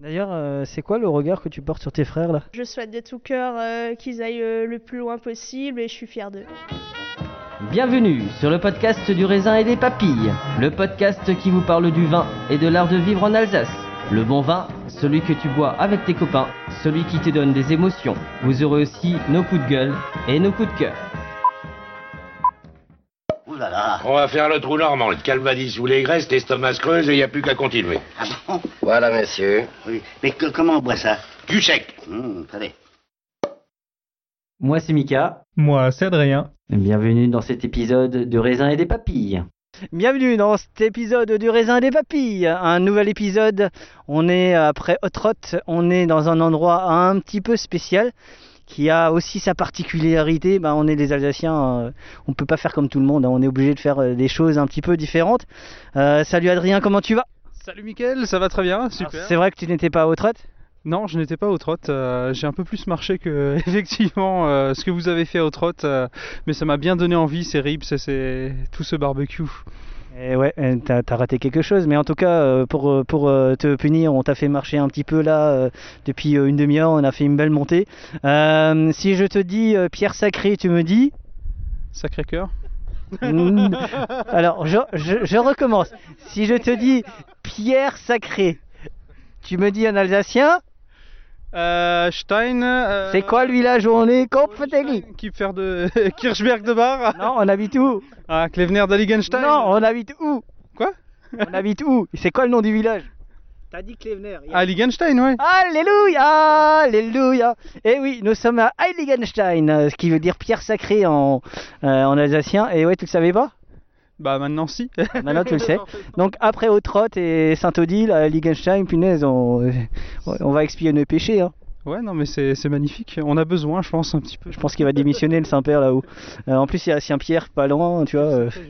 D'ailleurs, euh, c'est quoi le regard que tu portes sur tes frères là? Je souhaite de tout cœur euh, qu'ils aillent euh, le plus loin possible et je suis fière d'eux. Bienvenue sur le podcast du raisin et des papilles, le podcast qui vous parle du vin et de l'art de vivre en Alsace. Le bon vin, celui que tu bois avec tes copains, celui qui te donne des émotions. Vous aurez aussi nos coups de gueule et nos coups de cœur. Ouh là là. On va faire le trou normand, le calvadis sous les graisses, l'estomac se creuse et il n'y a plus qu'à continuer. Ah bon Voilà, monsieur. Oui. Mais que- comment on boit ça? Du sec. Hum. Moi c'est Mika, Moi, c'est Adrien. bienvenue dans cet épisode de raisin et des papilles. Bienvenue dans cet épisode du raisin et des papilles. Un nouvel épisode. On est après Hot Rot. On est dans un endroit un petit peu spécial qui a aussi sa particularité. Ben, on est des Alsaciens. euh, on peut pas faire comme tout le monde. hein. On est obligé de faire euh, des choses un petit peu différentes. Euh, salut Adrien, comment tu vas? Salut Mickaël, ça va très bien, super. C'est vrai que tu n'étais pas à Hot Rot Non, je n'étais pas au trot, euh, j'ai un peu plus marché que effectivement euh, ce que vous avez fait au trot, euh, mais ça m'a bien donné envie, ces ribs, c'est tout ce barbecue. Eh ouais, euh, t'as raté quelque chose, mais en tout cas, euh, pour, euh, pour euh, te punir, on t'a fait marcher un petit peu là depuis une demi-heure, on a fait une belle montée. Euh, si je te dis pierre sacrée, tu me dis? Sacré cœur. Alors, je, je, je recommence. Si je te dis pierre sacrée, tu me dis en alsacien, Euh, Stein. euh, c'est quoi le village où on est? Qui de Kirchberg de Bar? Non, on habite où? Ah, Klevener d'Alligenstein Non, on habite où? Quoi? On habite où? C'est quoi le nom du village? T'as dit Klevener. a- Alligenstein, ouais. Alléluia, Alléluia. Et oui, nous sommes à Heiligenstein, euh, ce qui veut dire pierre sacrée en, euh, en alsacien. Et ouais, tu le savais pas? Bah maintenant si. Maintenant tu le sais. Donc après Autrot et Saint-Odile, à Heiligenstein, punaise, on, euh, on va expier nos péchés. Hein. Ouais, non mais c'est c'est magnifique, on a besoin, je pense, un petit peu. Je pense qu'il va démissionner le Saint-Père là-haut. Euh, en plus, il y a Saint-Pierre pas loin, tu vois. euh.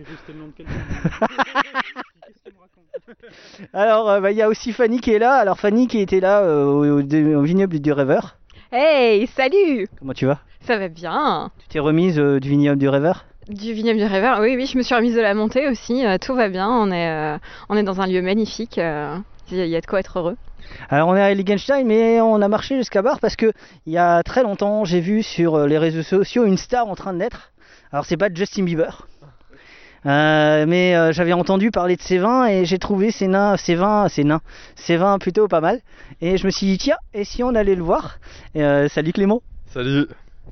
Alors, euh, bah, il y a aussi Fanny qui est là. Alors Fanny qui était là euh, au, au- au vignoble du Rêveur. Hey, salut Comment tu vas? Ça va bien Tu t'es remise euh, du vignoble du Rêveur? Du vignoble du rêveur, oui, oui, je me suis remise de la montée aussi, euh, tout va bien, on est, euh, on est dans un lieu magnifique, euh, il y a de quoi être heureux. Alors on est à Heiligenstein, mais on a marché jusqu'à Bar parce que il y a très longtemps, j'ai vu sur euh, les réseaux sociaux une star en train de naître. Alors c'est pas Justin Bieber, Euh, mais euh, j'avais entendu parler de ces vins et j'ai trouvé ces nains, ces vins, ces nains, ces vins plutôt pas mal. Et je me suis dit tiens, et si on allait le voir? Et, euh, Salut Clément, Salut,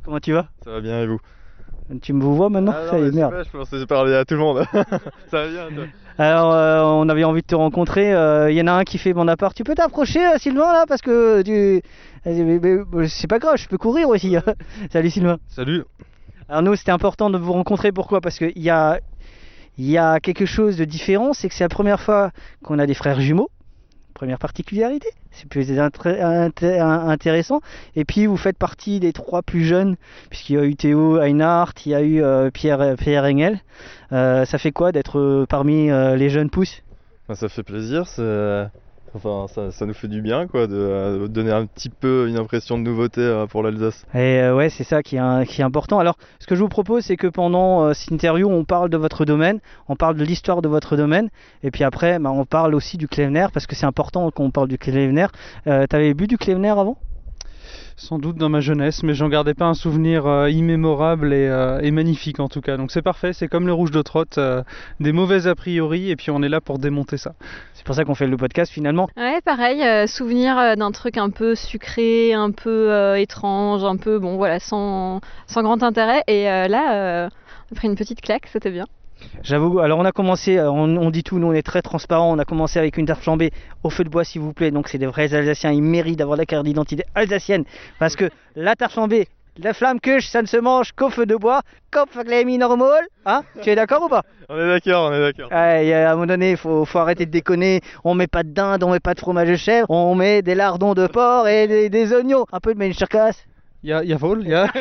comment tu vas? Ça va bien et vous? Tu me vois maintenant? Ah non, Ça y est, merde. super, Je pensais parler à tout le monde. ça va bien toi? Alors, euh, on avait envie de te rencontrer. Il y en a un qui fait mon appart. Tu peux t'approcher, euh, Sylvain, là Parce que tu. euh, C'est pas grave, je peux courir aussi. Salut, Sylvain. Salut. Alors, nous, c'était important de vous rencontrer. Pourquoi? Parce qu'il y a, il y a quelque chose de différent. C'est que c'est la première fois qu'on a des frères jumeaux. Première particularité. C'est plus intéressant. Et puis, vous faites partie des trois plus jeunes, puisqu'il y a eu Théo Einhardt, il y a eu euh, Pierre, Pierre Engel. Euh, ça fait quoi d'être euh, parmi les jeunes pousses Bah, ça fait plaisir, c'est Enfin, ça, nous fait du bien, quoi, de, euh, donner un petit peu une impression de nouveauté euh, pour l'Alsace. Et euh, ouais, c'est ça qui est, important. Alors, ce que je vous propose, c'est que pendant cette interview, on parle de votre domaine, on parle de l'histoire de votre domaine, et puis après, bah, on parle aussi du Klevener, parce que c'est important qu'on parle du Klevener. Euh, T'avais bu du Klevener avant? Sans doute dans ma jeunesse, mais j'en gardais pas un souvenir euh, immémorable et, euh, et magnifique en tout cas. Donc c'est parfait, c'est comme le rouge de trotte, euh, des mauvais a priori, et puis on est là pour démonter ça. C'est pour ça qu'on fait le podcast finalement. Ouais, pareil, euh, souvenir d'un truc un peu sucré, un peu euh, étrange, un peu, bon, voilà, sans, sans grand intérêt. Et euh, là, euh, on a pris une petite claque, c'était bien. J'avoue, alors on a commencé, euh, on, on dit tout, nous on est très transparent, on a commencé avec une tarte flambée au feu de bois s'il vous plaît, donc c'est des vrais Alsaciens, ils méritent d'avoir la carte d'identité alsacienne, parce que la tarte flambée, la flamme que ça ne se mange qu'au feu de bois, comme les normal, hein Tu es d'accord ou pas? On est d'accord, on est d'accord. Ouais, à un moment donné, il faut, faut arrêter de déconner. On met pas de dinde, on met pas de fromage de chèvre, on met des lardons de porc et des, des oignons. Un peu de. Il y a, il y a vol, il y a...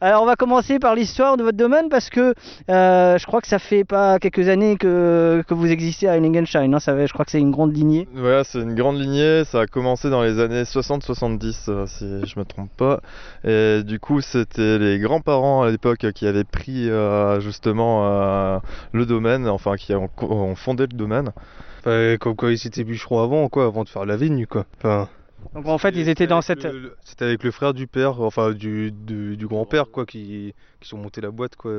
Alors on va commencer par l'histoire de votre domaine parce que euh, je crois que ça fait pas quelques années que, que vous existez à Heiligenstein. hein. Ça je crois que c'est une grande lignée. Ouais, c'est une grande lignée, ça a commencé dans les années 60-70 euh, si je me trompe pas. Et du coup, c'était les grands-parents à l'époque qui avaient pris euh, justement euh, le domaine, enfin qui ont, ont fondé le domaine. Enfin, comme quoi ils étaient bûcherons avant, quoi, avant de faire la vigne, quoi. Enfin, Donc en fait, ils étaient dans cette. le- C'était avec le frère du père, enfin du, du, du grand-père, quoi, qui, qui sont montés la boîte, quoi.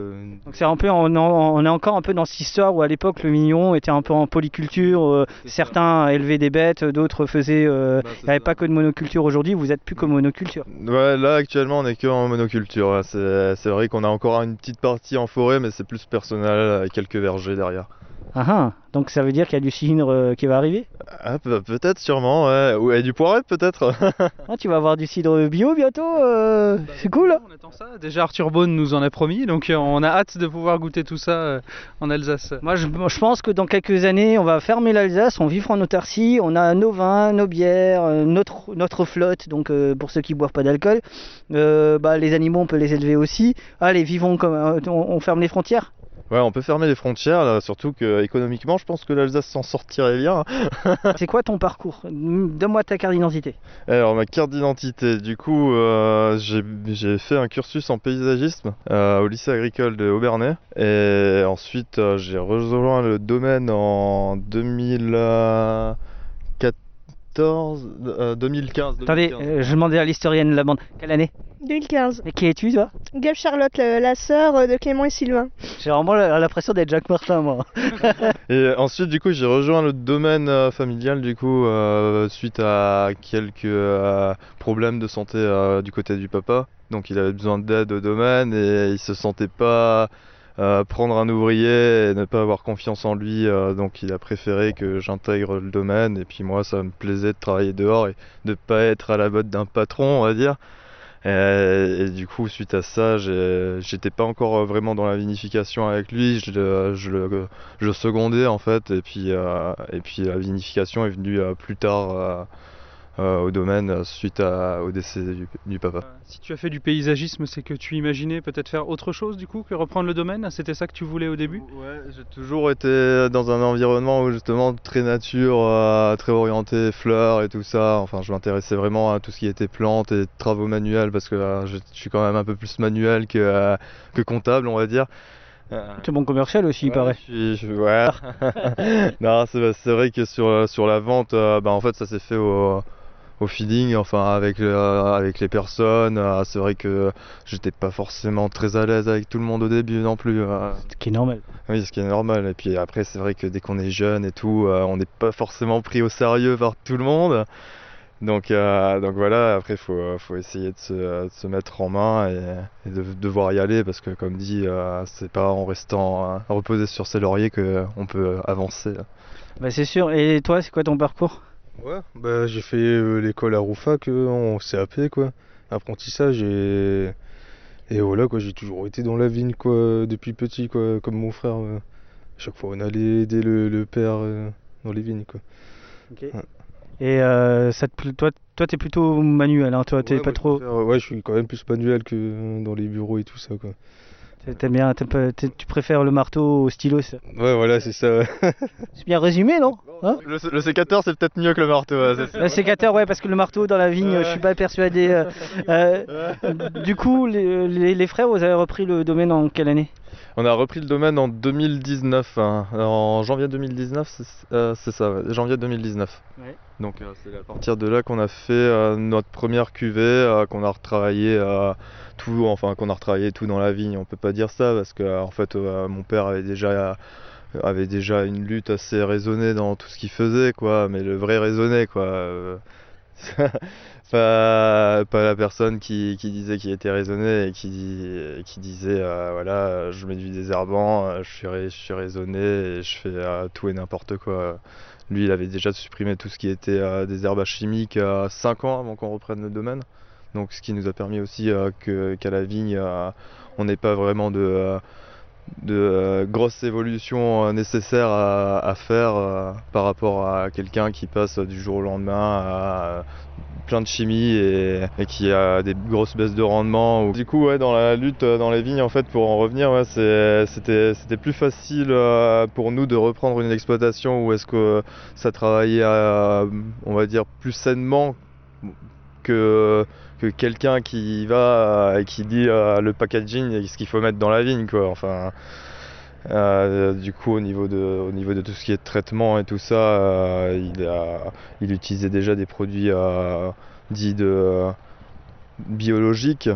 Donc c'est un peu, on, est encore un peu dans cette histoire où à l'époque le mignon était un peu en polyculture. euh, certains élevaient des bêtes, d'autres faisaient. euh, Il n'y avait pas que de monoculture aujourd'hui. Vous êtes plus que monoculture. Ouais, là actuellement on est que en monoculture. C'est c'est vrai qu'on a encore une petite partie en forêt, mais c'est plus personnel avec quelques vergers derrière. Ah ah. Donc ça veut dire qu'il y a du cidre euh, qui va arriver? Ah, pe- peut-être, sûrement, ouais. Ou et du poiret, peut-être. Ah, tu vas avoir du cidre bio bientôt. euh, c'est cool. hein? Déjà Arthur Bone nous en a promis, donc euh, on a hâte de pouvoir goûter tout ça euh, en Alsace. Moi, je, je pense que dans quelques années, on va fermer l'Alsace, on vivra en autarcie, on a nos vins, nos bières, notre, notre flotte, donc euh, pour ceux qui boivent pas d'alcool. Euh, bah, les animaux, on peut les élever aussi. Allez, vivons comme. euh, on, on ferme les frontières? Ouais, on peut fermer les frontières, là, surtout que économiquement, je pense que l'Alsace s'en sortirait bien. C'est quoi ton parcours? Donne-moi ta carte d'identité. Alors, ma carte d'identité, du coup, euh, j'ai fait un cursus en paysagisme euh, au lycée agricole de Aubernais. Et ensuite, euh, j'ai rejoint le domaine en 2014, euh, 2015. Attendez, 2015. euh, je demandais à l'historienne de la bande. Quelle année 2015. Mais qui es-tu, toi Gab Charlotte, le- la sœur euh, de Clément et Sylvain. J'ai vraiment la- l'impression d'être Jacques Martin, moi. Et ensuite, du coup, j'ai rejoint le domaine euh, familial, du coup, euh, suite à quelques euh, problèmes de santé euh, du côté du papa. Donc, il avait besoin d'aide au domaine et il se sentait pas euh, prendre un ouvrier et ne pas avoir confiance en lui. euh, donc, il a préféré que j'intègre le domaine. Et puis, moi, ça me plaisait de travailler dehors et de pas être à la botte d'un patron, on va dire. Et, et du coup, suite à ça, j'étais pas encore euh, vraiment dans la vinification avec lui. Je, le- je, je secondais en fait. Et puis, euh, et puis la vinification est venue euh, plus tard euh, euh, au domaine euh, suite à- au décès du, du papa. Si tu as fait du paysagisme, c'est que tu imaginais peut-être faire autre chose du coup que reprendre le domaine? C'était ça que tu voulais au début? Ouais, j'ai toujours été dans un environnement où justement très nature, euh, très orienté fleurs et tout ça. Enfin, je m'intéressais vraiment à tout ce qui était plantes et travaux manuels parce que euh, je, je suis quand même un peu plus manuel que, euh, que comptable, on va dire. Euh, C'est bon commercial aussi, il paraît. je suis- je- ouais. non, c'est c'est vrai que sur, sur la vente, euh, bah, en fait, ça s'est fait au, au feeling, enfin, avec, avec les personnes. euh, c'est vrai que j'étais pas forcément très à l'aise avec tout le monde au début non plus. euh. Ce qui est normal. Oui, ce qui est normal. Et puis après, c'est vrai que dès qu'on est jeune et tout, euh, on n'est pas forcément pris au sérieux par tout le monde. Donc, euh, donc voilà, après, il faut, faut essayer de se, de se mettre en main et, et de devoir y aller parce que, comme dit, euh, c'est pas en restant euh, reposé sur ses lauriers qu'on peut avancer. Bah, c'est sûr. Et toi, c'est quoi ton parcours? Ouais, bah j'ai fait euh, l'école à Roufac euh, en CAP, quoi. Apprentissage et. Et voilà, quoi, j'ai toujours été dans la vigne, quoi, depuis petit, quoi, comme mon frère. euh. Chaque fois, on allait aider le, le père euh, dans les vignes, quoi. Ok. Et euh, ça te, pla- toi, toi, t'es plutôt manuel, hein, toi, t'es Ouais, pas moi, je trop. préfère- ouais, je suis quand même plus manuel que euh, dans les bureaux et tout ça, quoi. T'aimes bien, t'aimes pas- t'aimes- tu préfères le marteau au stylo ça Ouais, voilà, c'est ça. ouais. C'est bien résumé, non Hein le, le sécateur, c'est peut-être mieux que le marteau. ouais, c'est ça. Le sécateur, ouais, parce que le marteau dans la vigne, je suis pas persuadé. euh, euh, du coup, les, les- les frères, vous avez repris le domaine en quelle année On a repris le domaine en 2019, hein. en janvier 2019, c'est euh, c'est ça, ouais, janvier 2019. Ouais. Donc euh, c'est à partir de là qu'on a fait euh, notre première cuvée, qu'on a retravaillé tout, enfin qu'on a retravaillé tout dans la vigne. On peut pas dire ça parce que en fait mon père avait déjà avait déjà une lutte assez raisonnée dans tout ce qu'il faisait quoi, mais le vrai raisonné quoi. pas, la personne qui, disait qu'il était raisonné et qui, disait euh, voilà je mets du désherbant, euh, je suis, je suis raisonné et je fais euh, tout et n'importe quoi. Lui il avait déjà supprimé tout ce qui était euh, désherbage chimique à 5 ans avant qu'on reprenne le domaine. Donc ce qui nous a permis aussi qu'à la vigne on n'ait pas vraiment de, de euh, grosses évolutions euh, nécessaires à, faire euh, par rapport à quelqu'un qui passe du jour au lendemain à plein de chimie et, qui a des grosses baisses de rendement. Du coup, ouais, dans la lutte dans les vignes, en fait, pour en revenir, c'était plus facile pour nous de reprendre une exploitation où est-ce que ça travaillait, on va dire, plus sainement que, que quelqu'un qui va euh, et qui dit euh, le packaging et ce qu'il faut mettre dans la vigne, quoi. Enfin, euh, du coup, au niveau, de, au niveau de tout ce qui est traitement et tout ça, il, a, il utilisait déjà des produits dits de, biologiques.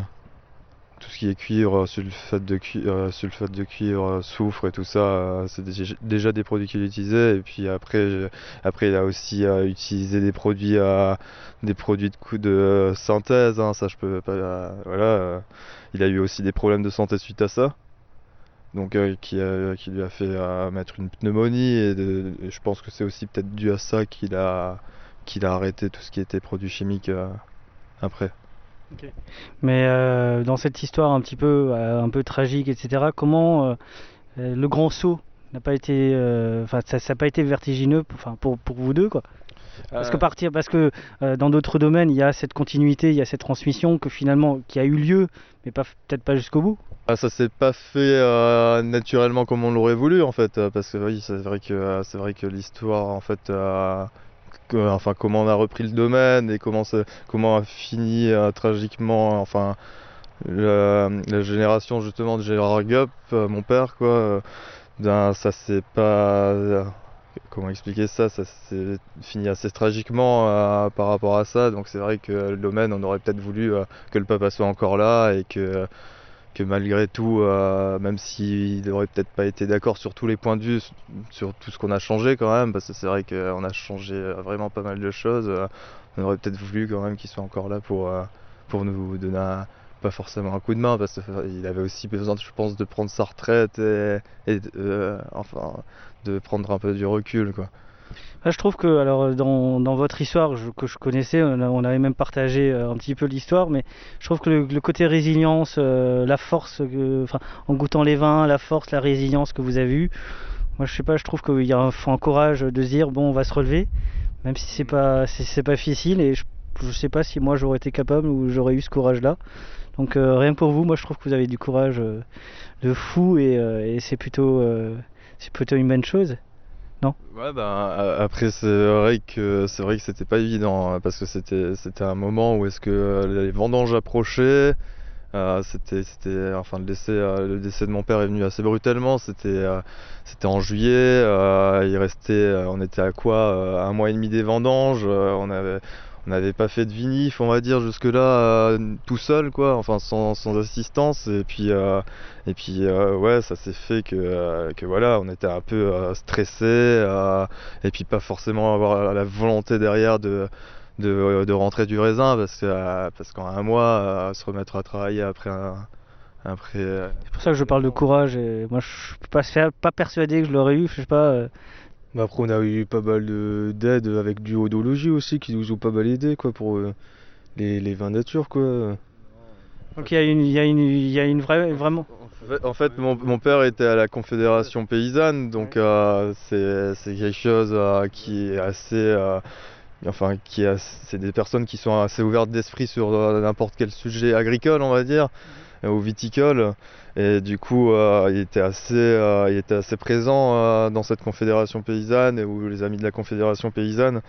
Qui est cuivre, sulfate de, cui- euh, sulfate de cuivre, euh, soufre et tout ça, euh, c'est déjà, des produits qu'il utilisait. Et puis après, après il a aussi utilisé des produits, des produits de coup de synthèse. hein, ça, je peux pas. voilà. il a eu aussi des problèmes de santé suite à ça donc qui, lui a fait mettre une pneumonie et, je pense que c'est aussi peut-être dû à ça qu'il a qu'il a arrêté tout ce qui était produits chimiques euh, Mais euh, dans cette histoire un petit peu, euh, un peu tragique, etc., comment euh, le grand saut n'a pas été, euh, enfin, ça n'a pas été vertigineux, pour- enfin, pour, pour vous deux, quoi? Parce que partir, parce que euh, dans d'autres domaines, il y a cette continuité, il y a cette transmission que finalement, qui a eu lieu, mais pas peut-être pas jusqu'au bout. Ah, ça s'est pas fait euh, naturellement comme on l'aurait voulu en fait, parce que oui, c'est vrai que euh, c'est vrai que l'histoire en fait, euh, enfin comment on a repris le domaine et comment comment a fini euh, tragiquement, enfin la génération justement de Gérard Gup, euh, mon père quoi, euh, ça s'est pas comment expliquer ça Ça s'est fini assez tragiquement par rapport à ça. Donc c'est vrai que le domaine, on aurait peut-être voulu que le papa soit encore là et que, que malgré tout, euh, même s'il n'aurait peut-être pas été d'accord sur tous les points de vue, sur tout ce qu'on a changé quand même, parce que c'est vrai qu'on a changé euh, vraiment pas mal de choses, euh, on aurait peut-être voulu quand même qu'il soit encore là pour, pour nous donner pas forcément un coup de main parce qu'il avait aussi besoin, je pense, de prendre sa retraite et, enfin de prendre un peu du recul quoi. Là, je trouve que, alors, euh, dans, votre histoire que je connaissais, on, avait même partagé euh, un petit peu l'histoire, mais je trouve que le, côté résilience, euh, la force, en goûtant les vins, la force, la résilience que vous avez eue, moi, je sais pas, je trouve qu'il y a un, courage de se dire, bon, on va se relever, même si c'est pas, c'est pas facile, et je, je sais pas si moi j'aurais été capable ou j'aurais eu ce courage-là. Donc, euh, rien pour vous, moi, je trouve que vous avez du courage de fou, et, et c'est plutôt, c'est plutôt une bonne chose. Non Ouais a- après c'est vrai que c'est vrai que c'était pas évident hein, parce que c'était c'était un moment où est-ce que euh, les vendanges approchaient. Euh, c'était c'était enfin le décès euh, le décès de mon père est venu assez brutalement. C'était c'était en juillet il restait on était à quoi un mois et demi des vendanges n'avait pas fait de vinif on va dire jusque là tout seul quoi enfin sans, sans assistance et puis euh, et puis euh, ouais ça s'est fait que, euh, que voilà on était un peu euh, stressé euh, et puis pas forcément avoir la volonté derrière de de, de rentrer du raisin parce euh, parce qu'en un mois euh, se remettre à travailler après après euh, C'est pour ça que je parle de courage, et moi, je peux pas, se faire, pas persuadé que je l'aurais eu, je sais pas. Mais après, on a eu pas mal de- d'aides avec du odologie aussi qui nous ont pas mal aidé quoi, pour euh, les, les vins nature. Quoi. Donc il y a une, il y a une, il y a une vraie, vraiment. En fait- En fait, mon, mon père était à la Confédération paysanne, donc euh, c'est c'est quelque chose euh, qui est assez. euh, enfin, qui c'est des personnes qui sont assez ouvertes d'esprit sur euh, n'importe quel sujet agricole, on va dire. Au viticole. Et du coup, euh, il, était assez, euh, il était assez présent euh, dans cette confédération paysanne et où les amis de la confédération paysanne.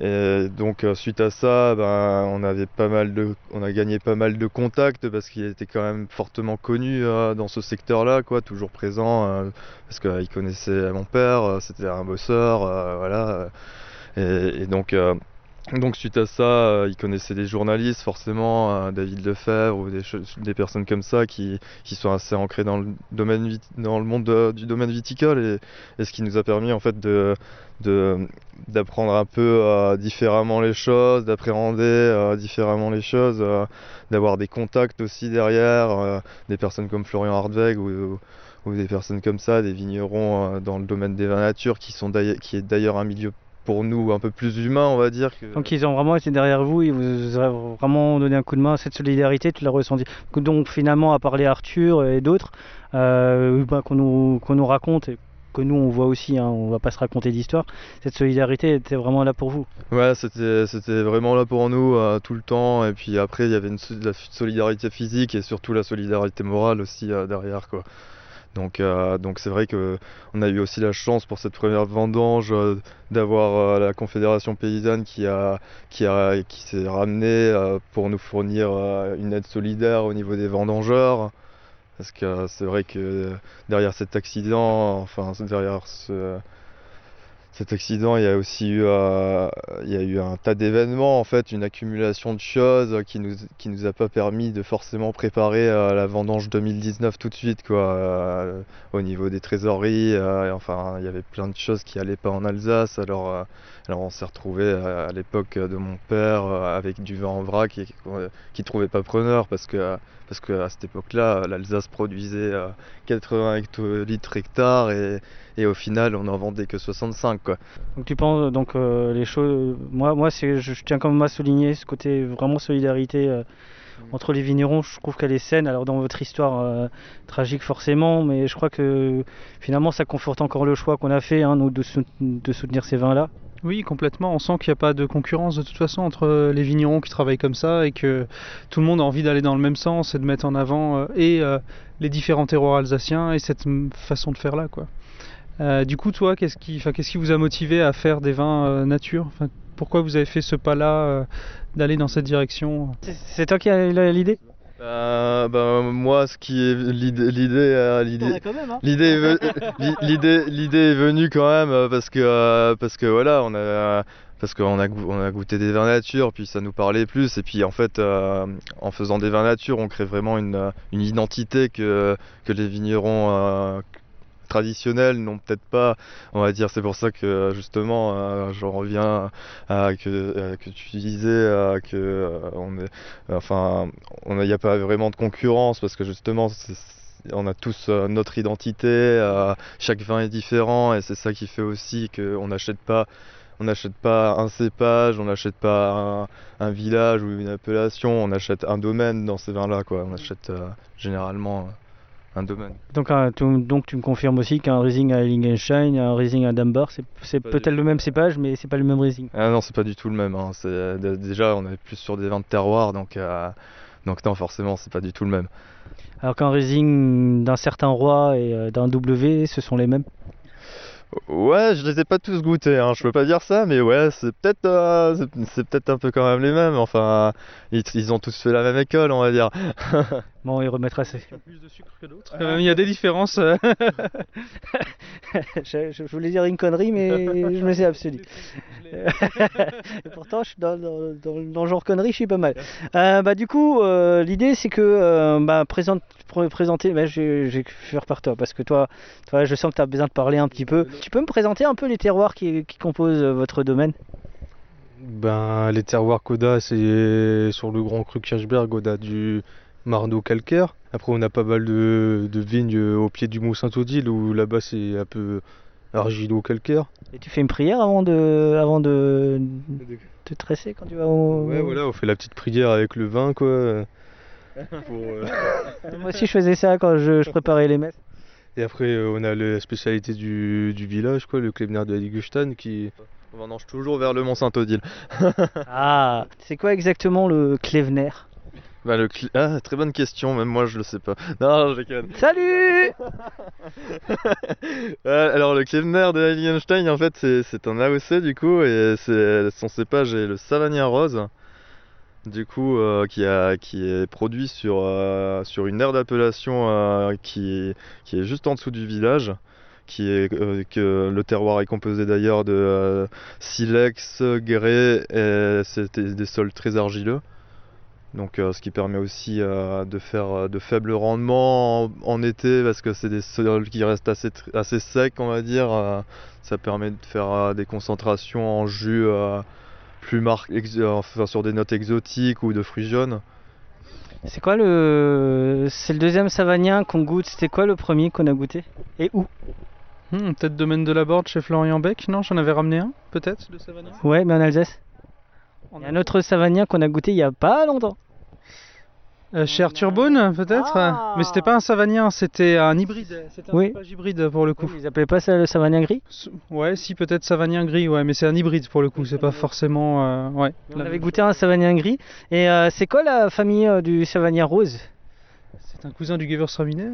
Et donc suite à ça, ben, on avait pas mal de, on a gagné pas mal de contacts parce qu'il était quand même fortement connu dans ce secteur-là, quoi, toujours présent parce qu'il connaissait mon père, c'était un bosseur, voilà. Et donc donc suite à ça, euh, il connaissait des journalistes forcément, euh, David Lefebvre ou des, personnes comme ça qui, sont assez ancrées dans le, domaine monde du domaine viticole et, ce qui nous a permis en fait d'apprendre un peu euh, différemment les choses, d'appréhender différemment les choses, d'avoir des contacts aussi derrière, des personnes comme Florian Hardweg ou, ou, des personnes comme ça, des vignerons dans le domaine des vins nature qui, sont qui est d'ailleurs un milieu pour nous un peu plus humain, on va dire. Donc ils ont vraiment été derrière vous, ils vous ont vraiment donné un coup de main, cette solidarité, tu l'as ressenti. Donc finalement, à parler Arthur et d'autres, euh, bah, qu'on nous, nous, raconte et que nous on voit aussi, hein, on va pas se raconter d'histoire, cette solidarité était vraiment là pour vous. Ouais, c'était, c'était vraiment là pour nous euh, tout le temps, et puis après il y avait une, la solidarité physique et surtout la solidarité morale aussi euh, derrière quoi. Donc, euh, donc c'est vrai qu'on a eu aussi la chance pour cette première vendange euh, d'avoir euh, la Confédération paysanne qui, a, qui, a, qui s'est ramenée pour nous fournir une aide solidaire au niveau des vendangeurs. Parce que c'est vrai que derrière cet accident, enfin derrière ce, cet accident, il y a aussi eu, euh, eu un tas d'événements, en fait, une accumulation de choses qui nous, qui nous a pas permis de forcément préparer euh, la vendange 2019 tout de suite, quoi, euh, au niveau des trésoreries. enfin, il y avait plein de choses qui allaient pas en Alsace. Alors, on s'est retrouvé à, l'époque de mon père avec du vin en vrac et, qui trouvait pas preneur parce que parce qu'à cette époque-là, l'Alsace produisait 80 hectolitres hectares et, et, au final, on n'en vendait que 65. Quoi. Donc tu penses donc euh, les choses. Moi, moi je, je, tiens quand même à souligner ce côté vraiment solidarité. Euh, entre les vignerons, je trouve qu'elle est saine. Alors dans votre histoire euh, tragique forcément, mais je crois que finalement ça conforte encore le choix qu'on a fait, hein, nous, de, de soutenir ces vins-là. Oui, complètement. On sent qu'il n'y a pas de concurrence de toute façon entre les vignerons qui travaillent comme ça et que tout le monde a envie d'aller dans le même sens et de mettre en avant euh, et euh, les différents terroirs alsaciens et cette façon de faire là. Quoi. Euh, du coup, toi, qu'est-ce qui, qu'est-ce qui vous a motivé à faire des vins nature? Pourquoi vous avez fait ce pas-là d'aller dans cette direction? C'est toi qui as l'idée? Euh, ben, moi, ce qui est l'idée, l'idée, l'idée, l'idée, l'idée, l'idée est venue quand même euh, parce que euh, parce que voilà, on a parce qu'on a, on a goûté des vins nature, puis ça nous parlait plus, et puis en fait, en faisant des vins nature, on crée vraiment une, une identité que, que les vignerons traditionnels n'ont peut-être pas, on va dire, c'est pour ça que justement, euh, j'en reviens à que, euh, tu disais euh, que on est, enfin, il n'y a pas vraiment de concurrence parce que justement, on a tous notre identité, chaque vin est différent et c'est ça qui fait aussi qu'on n'achète pas on n'achète pas un cépage, on n'achète pas un, village ou une appellation, on achète un domaine dans ces vins-là, quoi. On achète généralement domaine. Donc, tu, donc tu me confirmes aussi qu'un Rising à Lingenstein, un Rising à Dunbar, c'est peut-être le même cépage, mais c'est pas le même Rising. Ah non, c'est pas du tout le même. Hein. Déjà, on est plus sur des vins de terroir, donc, euh, donc non, forcément, c'est pas du tout le même. Alors qu'un Rising d'un certain roi et euh, d'un W, ce sont les mêmes? Ouais, je les ai pas tous goûtés, hein. je peux pas dire ça, mais ouais, c'est peut-être euh, c'est peut-être un peu quand même les mêmes. Enfin, ils, ont tous fait la même école, on va dire. bon, il remettra ses. plus de sucre que d'autres. il y a des différences. Euh. je, voulais dire une connerie, mais je me suis abstenu. Et pourtant, je suis dans, dans, dans, le genre connerie, je suis pas mal. Euh, bah, du coup, l'idée c'est que bah, présente, présenter, bah, je, je vais faire par toi parce que toi, toi je sens que tu as besoin de parler un petit peu. Tu peux me présenter un peu les terroirs qui, composent euh, votre domaine? Ben, les terroirs Coda, c'est sur le Grand Cru Kirchberg, on a du marneau calcaire. Après, on a pas mal de, vignes au pied du Mont Saint-Odile, où là-bas c'est un peu argilo-calcaire. Et tu fais une prière avant de, avant de, te tresser quand tu vas au... Ouais, voilà, on fait la petite prière avec le vin, quoi. Euh, Moi aussi, je faisais ça quand je préparais les messes. Et après, euh, on a la spécialité du, village, quoi, le Klebner de Heiligenstein qui. On toujours vers le Mont Saint-Odile. ah, c'est quoi exactement le Klebner Bah, le cli- ah, très bonne question, même moi je le sais pas. Non, je déconne. Salut Euh, alors le Klevner de Heiligenstein en fait c'est un AOC du coup et son cépage est le Savagnin rose du coup euh, qui a qui est produit sur euh, sur une aire d'appellation qui qui est juste en dessous du village qui est que le terroir est composé d'ailleurs de silex, grès et c'était des sols très argileux. Donc, euh, ce qui permet aussi euh, de faire euh, de faibles rendements en, en été parce que c'est des sols qui restent assez, secs, on va dire. euh, ça permet de faire euh, des concentrations en jus euh, plus marquées, enfin, sur des notes exotiques ou de fruits jaunes. C'est quoi le. C'est le deuxième savagnin qu'on goûte? C'était quoi le premier qu'on a goûté? Et où? Hmm, peut-être domaine de la Borde chez Florian Beck Non, j'en avais ramené un, peut-être, de Savagnin Ouais, mais en Alsace. Il y a un autre savagnin qu'on a goûté il y a pas longtemps. Euh, chez Arthur Beaune, peut-être Mais c'était pas un Savagnin, c'était un hybride. C'était un Oui. cépage hybride pour le coup. Ils appelaient pas ça le savagnin gris? Ouais, si, peut-être Savagnin gris, ouais, mais c'est un hybride pour le coup, c'est pas forcément. euh, ouais. On avait goûté un savagnin gris. Et euh, c'est quoi la famille euh, du savagnin rose? C'est un cousin du Gewürztraminer.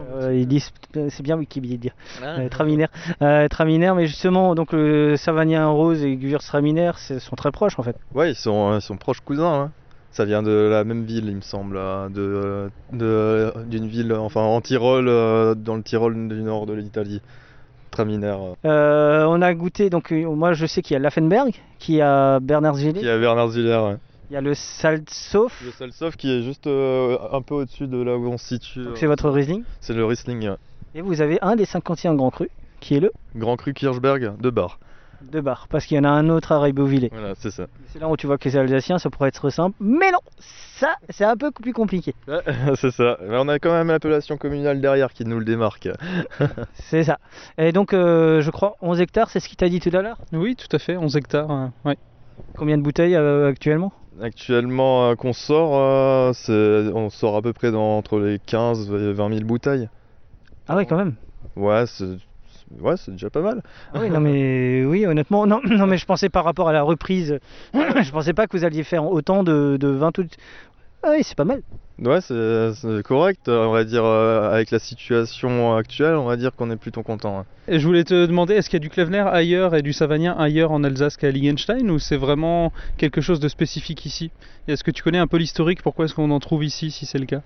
Euh, ils disent, c'est bien Wikipédia. Ah. Euh, Traminaire. Euh, Traminaire, mais justement, donc le savagnin rose et Gewürztraminer sont très proches en fait. Ouais, ils sont, euh, ils sont proches cousins. hein. Ça vient de la même ville, il me semble, euh, de d'une ville, enfin en Tyrol, euh, dans le Tyrol du nord de l'Italie. Traminer. euh, on a goûté, donc euh, moi je sais qu'il y a Laffenberg, qui a Bernard Gillet, Qui est à Bernard Ziller. ouais. il y a le Salzhof, Le Salsov qui est juste euh, un peu au-dessus de là où on se situe. donc c'est votre Riesling. C'est le Riesling. ouais. Et vous avez un des 51 grands crus, qui est le Grand Cru Kirchberg de Bar. De Bar, parce qu'il y en a un autre à Raibeauvillé. Voilà, c'est ça. C'est là où tu vois que les Alsaciens, ça pourrait être simple, mais non, ça c'est un peu plus compliqué. Ouais, c'est ça. Mais on a quand même l'appellation communale derrière qui nous le démarque. C'est ça. Et donc euh, je crois 11 hectares, c'est ce qu'il t'a dit tout à l'heure? Oui, tout à fait, 11 hectares, euh, ouais. Combien de bouteilles euh, actuellement? Actuellement, euh, qu'on sort, euh, c'est- on sort à peu près dans, entre les 15 et 20 000 bouteilles. Ah ouais quand même. Ouais, c'est c'est- ouais, c'est déjà pas mal. Ah oui, non mais oui, honnêtement, non, non mais je pensais par rapport à la reprise, je pensais pas que vous alliez faire autant de, de 20 ou... Ah oui, c'est pas mal. Ouais, c'est c'est correct. On va dire, euh, avec la situation actuelle, on va dire qu'on est plutôt content. hein. Et je voulais te demander, est-ce qu'il y a du Klevner ailleurs et du Savagnin ailleurs en Alsace qu'à Liechtenstein ou c'est vraiment quelque chose de spécifique ici? Est-ce que tu connais un peu l'historique? Pourquoi est-ce qu'on en trouve ici si c'est le cas?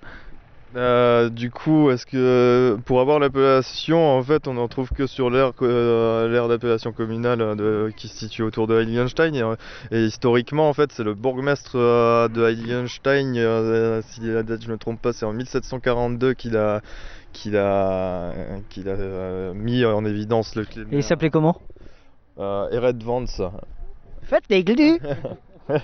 Euh, du coup, est-ce que pour avoir l'appellation, en fait, on n'en trouve que sur l'aire euh, d'appellation communale euh, de- qui se situe autour de Heiligenstein et, et historiquement, en fait, c'est le bourgmestre euh, de Heiligenstein, euh, si la date je ne me trompe pas, c'est en 1742 qu'il a qu'il a qu'il a euh, mis en évidence le Et il s'appelait comment? Euh, Ered Vance. Faites les glues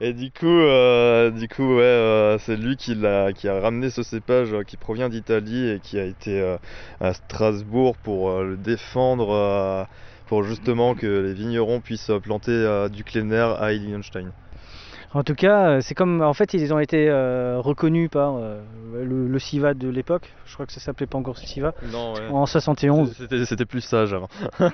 Et du coup, euh, euh, c'est lui qui a ramené ce cépage euh, qui provient d'Italie et qui a été à Strasbourg pour le défendre, pour justement que les vignerons puissent planter du Kleiner à Heiligenstein. En tout cas, euh, c'est comme, en fait, ils ont été euh, reconnus par euh, le, le SIVA de l'époque, je crois que ça s'appelait pas encore SIVA, Non, ouais. en 71. C'était, plus sage avant.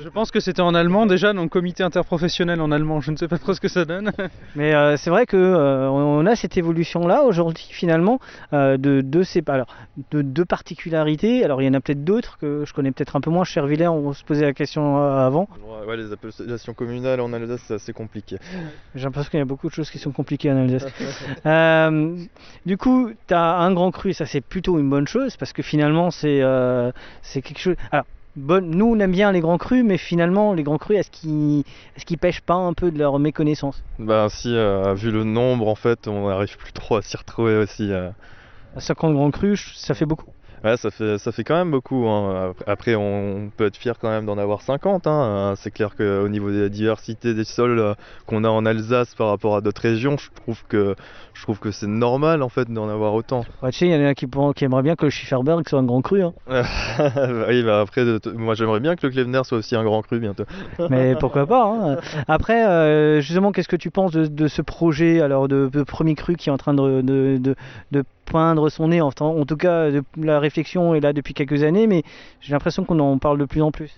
Je pense que c'était en allemand déjà, donc comité interprofessionnel en allemand, je ne sais pas trop ce que ça donne. Mais euh, c'est vrai que euh, on a cette évolution là aujourd'hui finalement euh, de alors de deux particularités. Alors il y en a peut-être d'autres que je connais peut-être un peu moins. Cher Villers, on se posait la question avant. Ouais, ouais, les appellations communales en Alsace, c'est assez compliqué. J'ai l'impression qu'il y a beaucoup de choses qui sont compliquées en Alsace. Euh, du coup, tu as un grand cru, ça c'est plutôt une bonne chose parce que finalement c'est euh, c'est quelque chose. Alors, nous on aime bien les grands crus, mais finalement les grands crus, est-ce qu'ils est qu'ils pêchent pas un peu de leur méconnaissance? Bah si, euh, vu le nombre, en fait, on n'arrive plus trop à s'y retrouver aussi. euh. 50 grands crus, ça fait beaucoup. Ouais, ça fait, ça fait quand même beaucoup. hein. Après, on peut être fier quand même d'en avoir 50. hein. C'est clair qu'au niveau de la diversité des sols euh, qu'on a en Alsace par rapport à d'autres régions, je trouve que, je trouve que c'est normal en fait d'en avoir autant. Ouais, tu sais, il y en a qui, qui aimeraient bien que le Schifferberg soit un grand cru. hein. oui, bah après, moi j'aimerais bien que le Klevner soit aussi un grand cru bientôt. Mais pourquoi pas. Après, euh, justement, qu'est-ce que tu penses de, de ce projet alors de, de premier cru qui est en train de- de poindre son nez en, en tout cas, de- la réflexion est là depuis quelques années, mais j'ai l'impression qu'on en parle de plus en plus.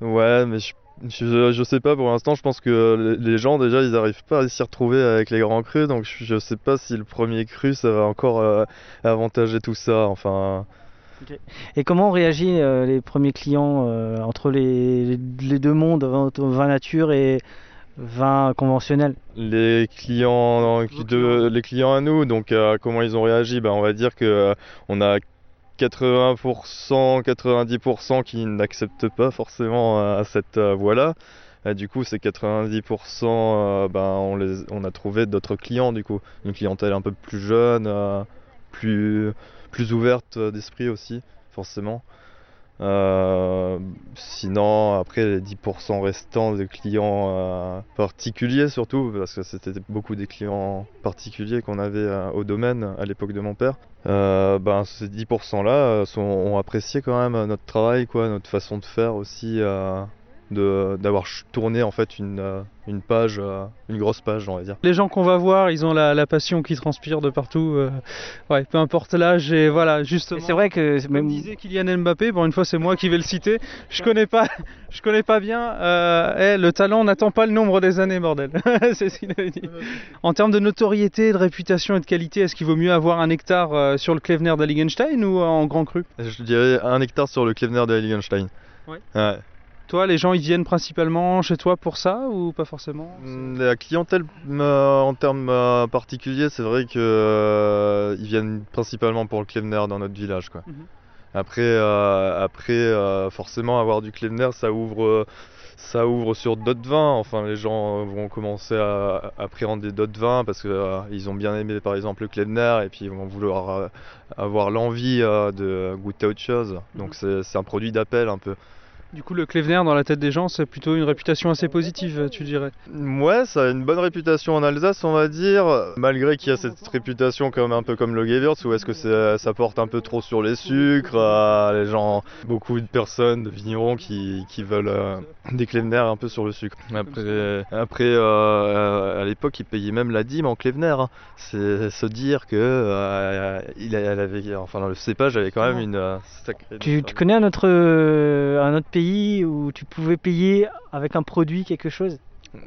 Ouais, mais je, Je, je sais pas pour l'instant, je pense que les gens déjà ils arrivent pas à s'y retrouver avec les grands crus, donc je, je sais pas si le premier cru ça va encore euh, avantager tout ça. Enfin, Et comment ont réagi euh, les premiers clients euh, entre les, les deux mondes, vin nature et vin conventionnel les clients, de, les clients à nous, donc euh, comment ils ont réagi? Ben, On va dire que euh, on a 80%, 90% qui n'acceptent pas forcément euh, cette euh, voie-là. Et du coup, ces 90%, euh, ben, on, les, on a trouvé d'autres clients, du coup. Une clientèle un peu plus jeune, euh, plus, plus ouverte d'esprit aussi, forcément. Euh, sinon, après les 10% restants des clients euh, particuliers surtout, parce que c'était beaucoup des clients particuliers qu'on avait euh, au domaine à l'époque de mon père, ben, ces 10% là ont apprécié quand même notre travail, quoi, notre façon de faire aussi, de- d'avoir tourné en fait une, euh, une page, euh, une grosse page, on va dire. Les gens qu'on va voir, ils ont la, la passion qui transpire de partout. euh, ouais, peu importe l'âge. Et voilà, justement. C'est vrai que même disait Kylian Mbappé, bon une fois c'est moi qui vais le citer. Je connais pas, je connais pas bien. euh, eh, le talent n'attend pas le nombre des années, bordel. c'est ce qu'il avait dit. En termes de notoriété, de réputation et de qualité, est-ce qu'il vaut mieux avoir un hectare sur le Klevner d'Alligenstein ou en grand cru? Je dirais un hectare sur le Heiligenstein. Ouais. Ouais. Toi, les gens ils viennent principalement chez toi pour ça ou pas forcément? Mm, La clientèle euh, en termes euh, particuliers, c'est vrai que euh, viennent principalement pour le Klevner dans notre village. Quoi. Mhm. Après, après forcément, avoir du Klevner, ça ouvre, ça ouvre sur d'autres vins. Enfin, les gens vont commencer à, à appréhender d'autres vins parce qu'ils ont bien aimé, par exemple, le Klevner et puis ils vont vouloir avoir l'envie de goûter autre chose. Donc, c'est c'est un produit d'appel un peu. Du coup, le Klevner dans la tête des gens, c'est plutôt une réputation assez positive, tu dirais. Ouais, ça a une bonne réputation en Alsace, on va dire, malgré qu'il y a cette réputation comme un peu comme le Gewürz, où est-ce que ça porte un peu trop sur les sucres, euh, les gens, beaucoup de personnes, de vignerons qui, qui veulent euh, des Klevner un peu sur le sucre. Après, après euh, à l'époque, ils payaient même la dîme en Klevner. hein. C'est se dire que euh, il elle avait, enfin, le cépage avait quand même une euh, sacrée tu, tu connais un autre, euh, un autre pays où tu pouvais payer avec un produit quelque chose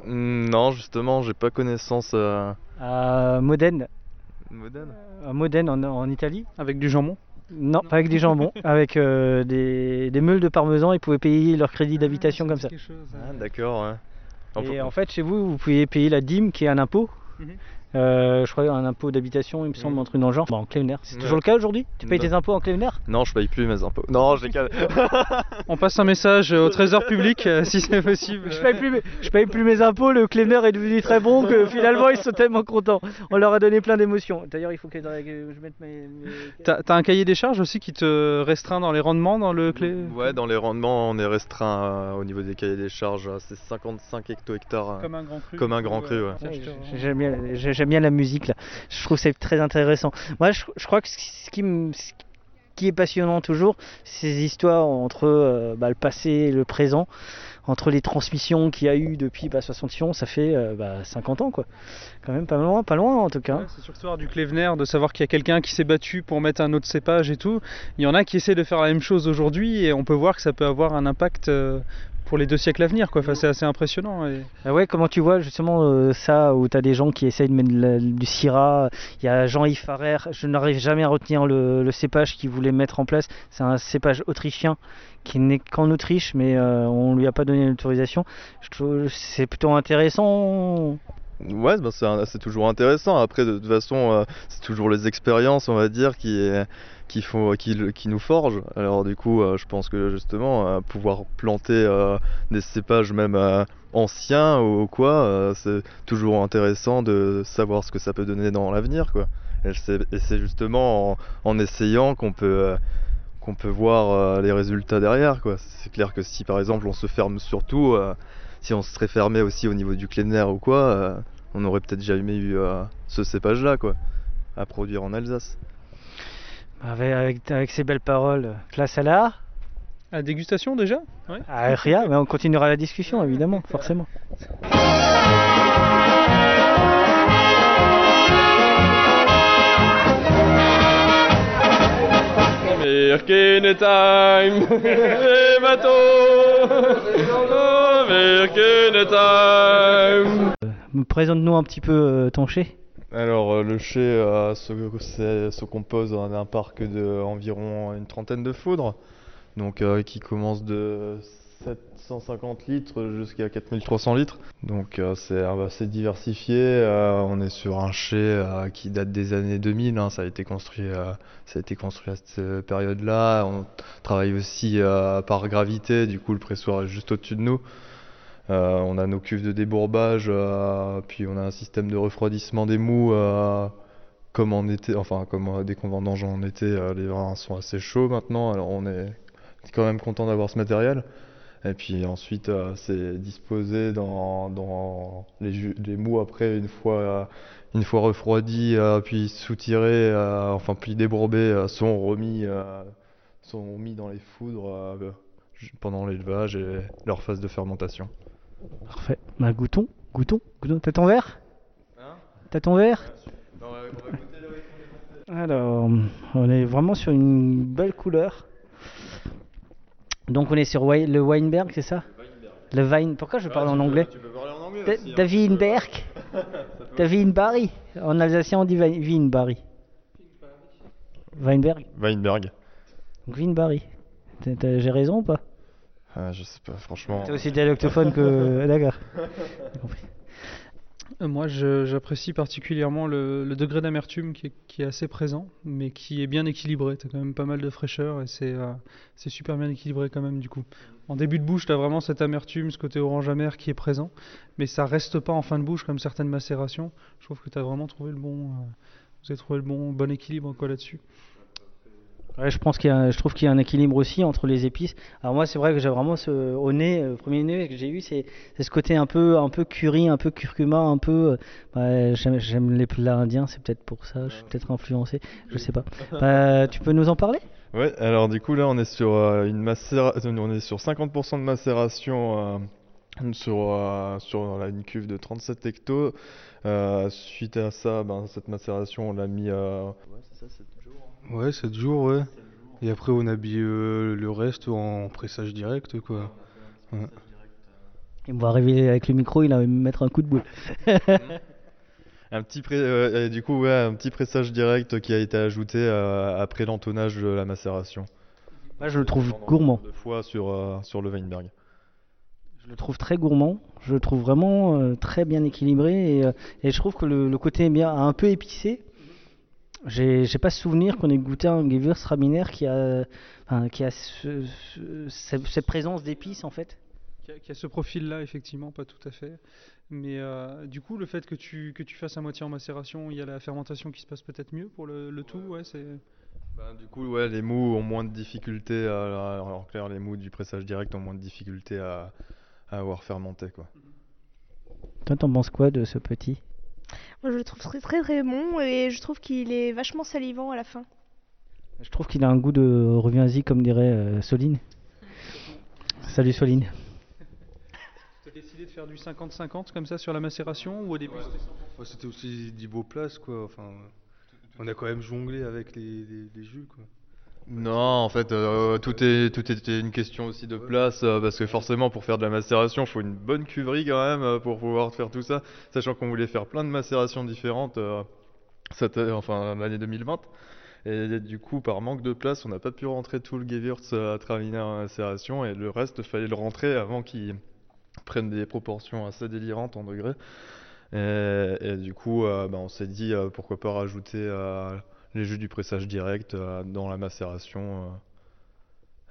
Non, justement, j'ai pas connaissance. euh, À Modène. Modène À Modène en, en Italie. Avec du jambon Non, pas avec du jambon, avec euh, des, des meules de parmesan, ils pouvaient payer leur crédit d'habitation comme ça. Ah, d'accord, ouais. Et peut- en fait, chez vous, vous pouviez payer la dîme qui est un impôt. Mhm. Euh, je crois un impôt d'habitation, il me semble, un truc dans le genre. Bah, en Klevner. C'est toujours le cas aujourd'hui? Tu payes Non. tes impôts en Klevner Non, je paye plus mes impôts. Non, je décale. On passe un message au trésor public euh, si c'est possible. je paye, plus mes, je paye plus mes impôts, le Klevner est devenu très bon que finalement ils sont tellement contents. On leur a donné plein d'émotions. D'ailleurs, il faut que je mette mes. mes- T'as t'as un cahier des charges aussi qui te restreint dans les rendements dans le clé? Ouais, dans les rendements, on est restreint euh, au niveau des cahiers des charges. euh, C'est 55 hecto-hectares. euh, Comme un grand cru. Comme un grand cru, ouais. Ouais, J'aime bien, j'ai- bien la musique là. Je trouve c'est très intéressant. Moi, je, crois que ce qui, est passionnant toujours, ces histoires entre euh, bah, le passé et le présent, entre les transmissions qu'il y a eu depuis bah, 60 ça fait euh, bah, 50 ans quoi. Quand même pas loin, pas loin en tout cas. Ouais, c'est du Klevner, de savoir qu'il y a quelqu'un qui s'est battu pour mettre un autre cépage et tout. Il y en a qui essaient de faire la même chose aujourd'hui et on peut voir que ça peut avoir un impact euh, pour les deux siècles à venir. Quoi. C'est assez impressionnant. et- Ah ouais, comment tu vois justement euh, ça où tu as des gens qui essayent de mettre du Syrah Il y a Jean-Yves Farrer, je n'arrive jamais à retenir le, cépage qu'il voulait mettre en place. C'est un cépage autrichien qui n'est qu'en Autriche, mais euh, on lui a pas donné l'autorisation. C'est plutôt intéressant. Ouais, bah, c'est toujours intéressant. Après, de toute façon, euh, c'est toujours les expériences, on va dire, qui, qui, nous forgent. Alors, du coup, euh, je pense que justement, euh, pouvoir planter des cépages même anciens ou quoi, c'est toujours intéressant de savoir ce que ça peut donner dans l'avenir. Et c'est justement en, essayant qu'on peut. qu'on peut voir les résultats derrière quoi. C'est clair que si par exemple on se ferme sur tout, euh, si on se serait fermé aussi au niveau du Kleiner ou quoi, on aurait peut-être jamais eu euh, ce cépage là quoi à produire en Alsace. Avec, avec, avec ces belles paroles, place à l'art. À dégustation déjà ouais. Ah, rien, mais on continuera la discussion évidemment, forcément. Time, les bateaux, American time. Présente-nous un petit peu euh, ton chai. Alors euh, le chai euh, se, compose d'un parc de environ une trentaine de foudres, donc qui commence de 750 litres jusqu'à 4300 litres. Donc c'est assez diversifié. euh, on est sur un chai qui date des années 2000. hein, ça a été construit, ça a été construit à cette période-là. On travaille aussi par gravité. Du coup le pressoir est juste au-dessus de nous. Euh, on a nos cuves de débourbage, euh, puis on a un système de refroidissement des mous. euh, comme en été, enfin comme dès qu'on vendange en été, les vins sont assez chauds maintenant. Alors on est quand même content d'avoir ce matériel. Et puis ensuite, c'est disposé dans, les, les mous après une fois, une euh, puis soutirés, euh, enfin puis débourbés, euh, sont remis, sont mis dans les foudres pendant l'élevage et leur phase de fermentation. Parfait. Bah, goûtons, goûtons, goûtons. T'as ton verre? Hein? T'as ton verre? Alors, on est vraiment sur une belle couleur. Donc on est sur le Weinberg, c'est ça? Le Wein. Pourquoi je parle en anglais? Da- hein. Davinberg Davinbari. En alsacien on dit Wei- Weinbari. Weinberg Weinberg. Donc J'ai raison ou pas? Ah, je sais pas, franchement. T'es aussi dialectophone que. Compris. Euh, Moi, j'apprécie particulièrement le, le degré d'amertume qui est, qui est assez présent, mais qui est bien équilibré. Tu as quand même pas mal de fraîcheur et c'est euh, c'est super bien équilibré quand même du coup. En début de bouche, tu as vraiment cette amertume, ce côté orange amer qui est présent, mais ça reste pas en fin de bouche comme certaines macérations. Je trouve que tu as vraiment trouvé le bon, euh, vous avez trouvé le bon, bon équilibre quoi là-dessus. Ouais, je pense qu'il y a, je trouve qu'il y a un équilibre aussi entre les épices. Alors moi, c'est vrai que j'ai vraiment ce au nez, euh, le premier nez que j'ai eu, c'est c'est ce côté un peu, un peu curry, un peu curcuma, un peu. euh, bah, j'aime, j'aime les plats indiens, c'est peut-être pour ça. Je suis peut-être influencé, je sais pas. Bah, tu peux nous en parler? Ouais, alors du coup là on est sur euh, une macéra- euh, on est sur 50% de macération euh, sur euh, sur là, une cuve de 37 hectos. Euh, suite à ça, ben, cette macération on l'a mis euh, Ouais, 7 jours, ouais. Et après, on habille euh, le reste en pressage direct, quoi. Ouais. Il voit arriver avec le micro, il va me mettre un coup de boule. un petit pré- euh, du coup ouais, un petit pressage direct qui a été ajouté euh, après l'entonnage de la macération. Moi, je le trouve gourmand. Deux fois sur euh, sur le Weinberg. Je le trouve très gourmand. Je le trouve vraiment euh, très bien équilibré et, euh, et je trouve que le, le côté bien un peu épicé. J'ai j'ai pas souvenir qu'on ait goûté un Gewürztraminer qui a, enfin, qui a ce- ce- cette, présence d'épices en fait. Qui a, qui a ce profil-là, effectivement, pas tout à fait. Mais euh, du coup, le fait que tu, que tu fasses à moitié en macération, il y a la fermentation qui se passe peut-être mieux pour le, le tout, ouais, c'est... Ben, du coup ouais, les mous ont moins de difficultés à, en clair les mous du pressage direct ont moins de difficultés à, à avoir fermenté quoi. Toi, t'en penses quoi de ce petit Moi, je le trouve très très très bon et je trouve qu'il est vachement salivant à la fin. Je trouve qu'il a un goût de reviens-y comme dirait euh, Soline. Salut Soline. Tu as décidé de faire du 50-50 comme ça sur la macération ou au début c'était cent pour cent Ouais, C'était aussi d'Iboplace, quoi. Enfin, on a quand même jonglé avec les, les, les jus, quoi. Non, en fait, euh, tout est était une question aussi de place euh, parce que forcément pour faire de la macération, il faut une bonne cuverie quand même euh, pour pouvoir faire tout ça, sachant qu'on voulait faire plein de macérations différentes enfin l'année 2020 et du coup par manque de place, on n'a pas pu rentrer tout le Gewürz à Traviner en macération. Et le reste fallait le rentrer avant qu'il prenne des proportions assez délirantes en degrés. Et, du coup, bah, on s'est dit pourquoi pas rajouter les jus du pressage direct euh, dans la macération euh,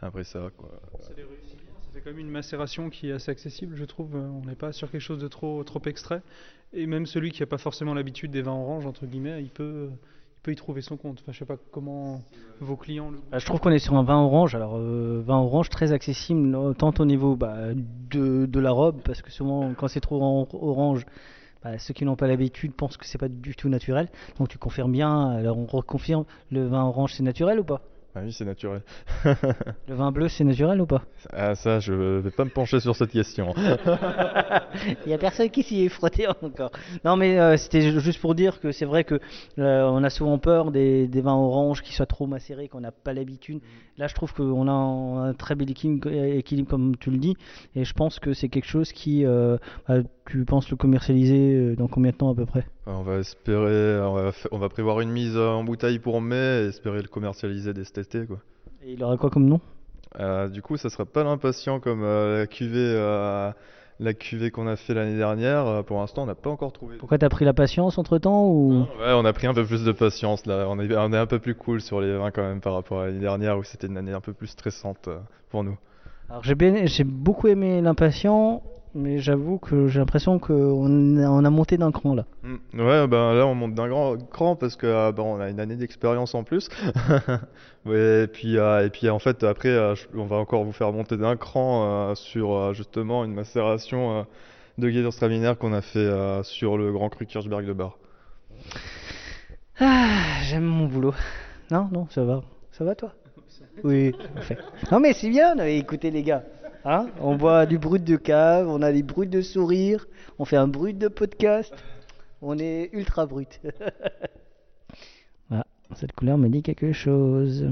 après ça. Quoi. Ça les réussit bien, ça fait quand même une macération qui est assez accessible, je trouve. Euh, On n'est pas sur quelque chose de trop, trop extrait. Et même celui qui n'a pas forcément l'habitude des vins oranges, entre guillemets, il peut, il peut y trouver son compte. Enfin, je sais pas comment vos clients le Bah, je trouve qu'on est sur un vin orange, alors euh, vin orange très accessible, tant au niveau bah, de, de la robe, parce que souvent quand c'est trop orange, bah, ceux qui n'ont pas l'habitude pensent que c'est pas du tout naturel. Donc tu confirmes bien, alors on reconfirme, le vin orange c'est naturel ou pas? Ah oui, c'est naturel. Le vin bleu, c'est naturel ou pas? Ah ça, je vais pas me pencher sur cette question. Il y a personne qui s'y est frotté encore. Non, mais euh, c'était ju- juste pour dire que c'est vrai que euh, on a souvent peur des, des vins oranges qui soient trop macérés, qu'on n'a pas l'habitude. Là, je trouve qu'on a un, un très bel équilibre, comme tu le dis, et je pense que c'est quelque chose qui, euh, bah, tu penses le commercialiser dans combien de temps à peu près? On va espérer, on va, fa- on va prévoir une mise en bouteille pour mai et espérer le commercialiser dès cet quoi. Et il aura quoi comme nom? Euh, du coup, ça sera pas l'impatient comme euh, la cuvée, euh, la cuvée qu'on a fait l'année dernière. Pour l'instant, on n'a pas encore trouvé. Pourquoi t'as pris la patience entre temps ou? Ouais, on a pris un peu plus de patience là. On est, on est un peu plus cool sur les vins quand même par rapport à l'année dernière où c'était une année un peu plus stressante pour nous. Alors j'ai j'ai beaucoup aimé l'impatient, mais j'avoue que j'ai l'impression qu'on a, on a monté d'un cran là. Mm. Ouais, ben là on monte d'un grand cran parce que ben, on a une année d'expérience en plus. Et puis euh, et puis en fait après euh, on va encore vous faire monter d'un cran euh, sur justement une macération de Gewürztraminer qu'on a fait sur le Grand Cru Kirchberg de Bar. Ah, j'aime mon boulot. Non, non, ça va. Ça va toi? Oui, parfait. Non mais c'est bien, écoutez les gars. Hein on boit du brut de cave, on a des bruits de sourire, on fait un brut de podcast. On est ultra brut. voilà, cette couleur me dit quelque chose.